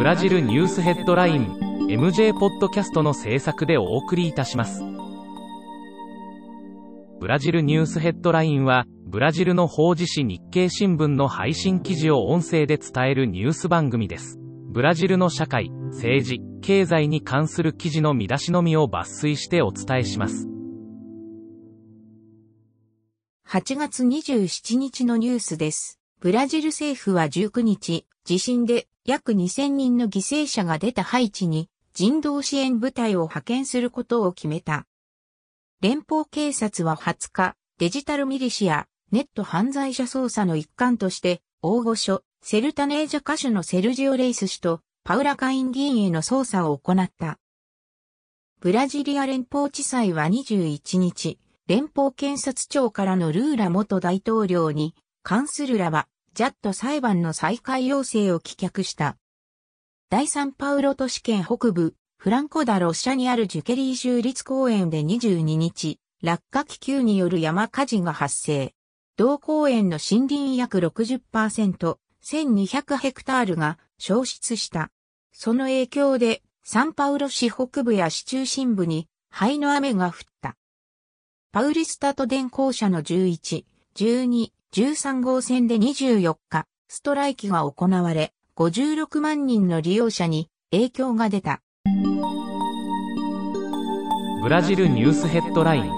ブラジルニュースヘッドライン MJ ポッドキャストの制作でお送りいたします。ブラジルニュースヘッドラインは、ブラジルの法事紙日経新聞の配信記事を音声で伝えるニュース番組です。ブラジルの社会、政治、経済に関する記事の見出しのみを抜粋してお伝えします。8月27日のニュースです。ブラジル政府は19日、地震で約2000人の犠牲者が出たハイチに人道支援部隊を派遣することを決めた。連邦警察は20日、デジタルミリシア、ネット犯罪者捜査の一環として、大御所、セルタネージャ歌手のセルジオ・レイス氏とパウラカイン議員への捜査を行った。ブラジリア連邦地裁は21日、連邦検察庁からのルーラ元大統領に関するらば、ジャット裁判の再開要請を棄却した。第三パウロ都市圏北部、フランコダロッシャにあるジュケリー州立公園で22日、落下気球による山火事が発生。同公園の森林約60%、1200ヘクタールが消失した。その影響で、サンパウロ市北部や市中心部に灰の雨が降った。パウリスタト電工車の11、12、13号線で24日、ストライキが行われ、56万人の利用者に影響が出た。ブラジルニュースヘッドライン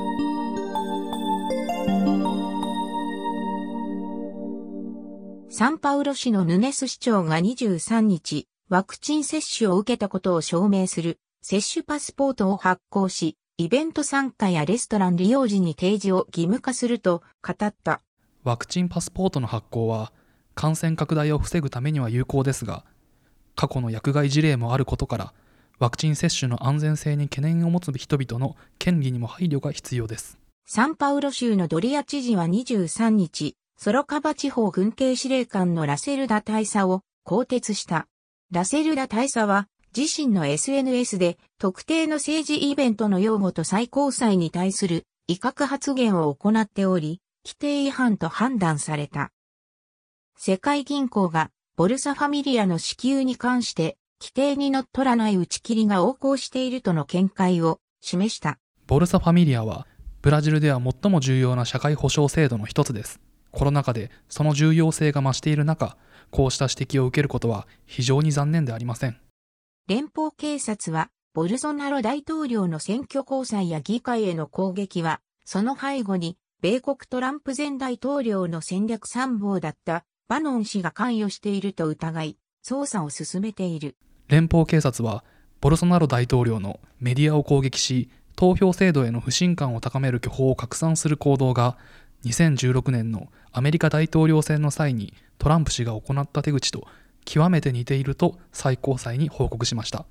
サンパウロ市のヌネス市長が23日、ワクチン接種を受けたことを証明する接種パスポートを発行し、イベント参加やレストラン利用時に提示を義務化すると語った。ワクチンパスポートの発行は感染拡大を防ぐためには有効ですが、過去の薬害事例もあることから、ワクチン接種の安全性に懸念を持つ人々の権利にも配慮が必要です。サンパウロ州のドリア知事は23日、ソロカバ地方軍警司令官のラセルダ大佐を更迭した。ラセルダ大佐は自身の SNS で特定の政治イベントの用語と最高裁に対する威嚇発言を行っており、規定違反と判断された。世界銀行がボルサファミリアの支給に関して規定にのっとらない打ち切りが横行しているとの見解を示した。ボルサファミリアはブラジルでは最も重要な社会保障制度の一つです。コロナ禍でその重要性が増している中、こうした指摘を受けることは非常に残念でありません。連邦警察は、ボルソナロ大統領の選挙交際や議会への攻撃は、その背後に、米国トランプ前大統領の戦略参謀だったバノン氏が関与していると疑い、捜査を進めている。連邦警察は、ボルソナロ大統領のメディアを攻撃し、投票制度への不信感を高める巨峰を拡散する行動が2016年のアメリカ大統領選の際にトランプ氏が行った手口と極めて似ていると最高裁に報告しました。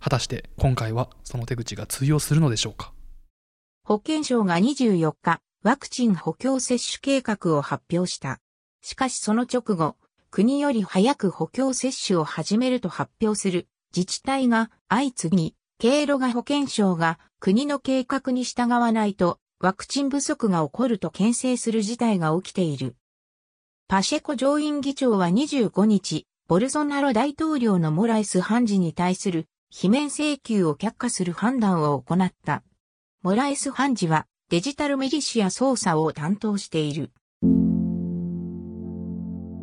果たして今回はその手口が通用するのでしょうか？保健省が24日、ワクチン補強接種計画を発表した。しかしその直後、国より早く補強接種を始めると発表する自治体が相次ぎ、経路が保健省が国の計画に従わないとワクチン不足が起こると牽制する事態が起きている。パシェコ上院議長は25日、ボルソナロ大統領のモライス判事に対する罷免請求を却下する判断を行った。モライス判事はデジタルミリシア捜査を担当している。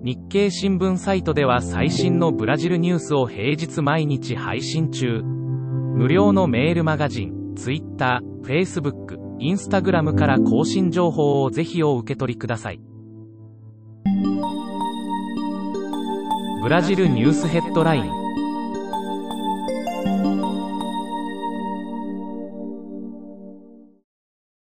日経新聞サイトでは最新のブラジルニュースを平日毎日配信中。無料のメールマガジン、ツイッター、フェイスブック、インスタグラムから更新情報をぜひお受け取りください。ブラジルニュースヘッドライン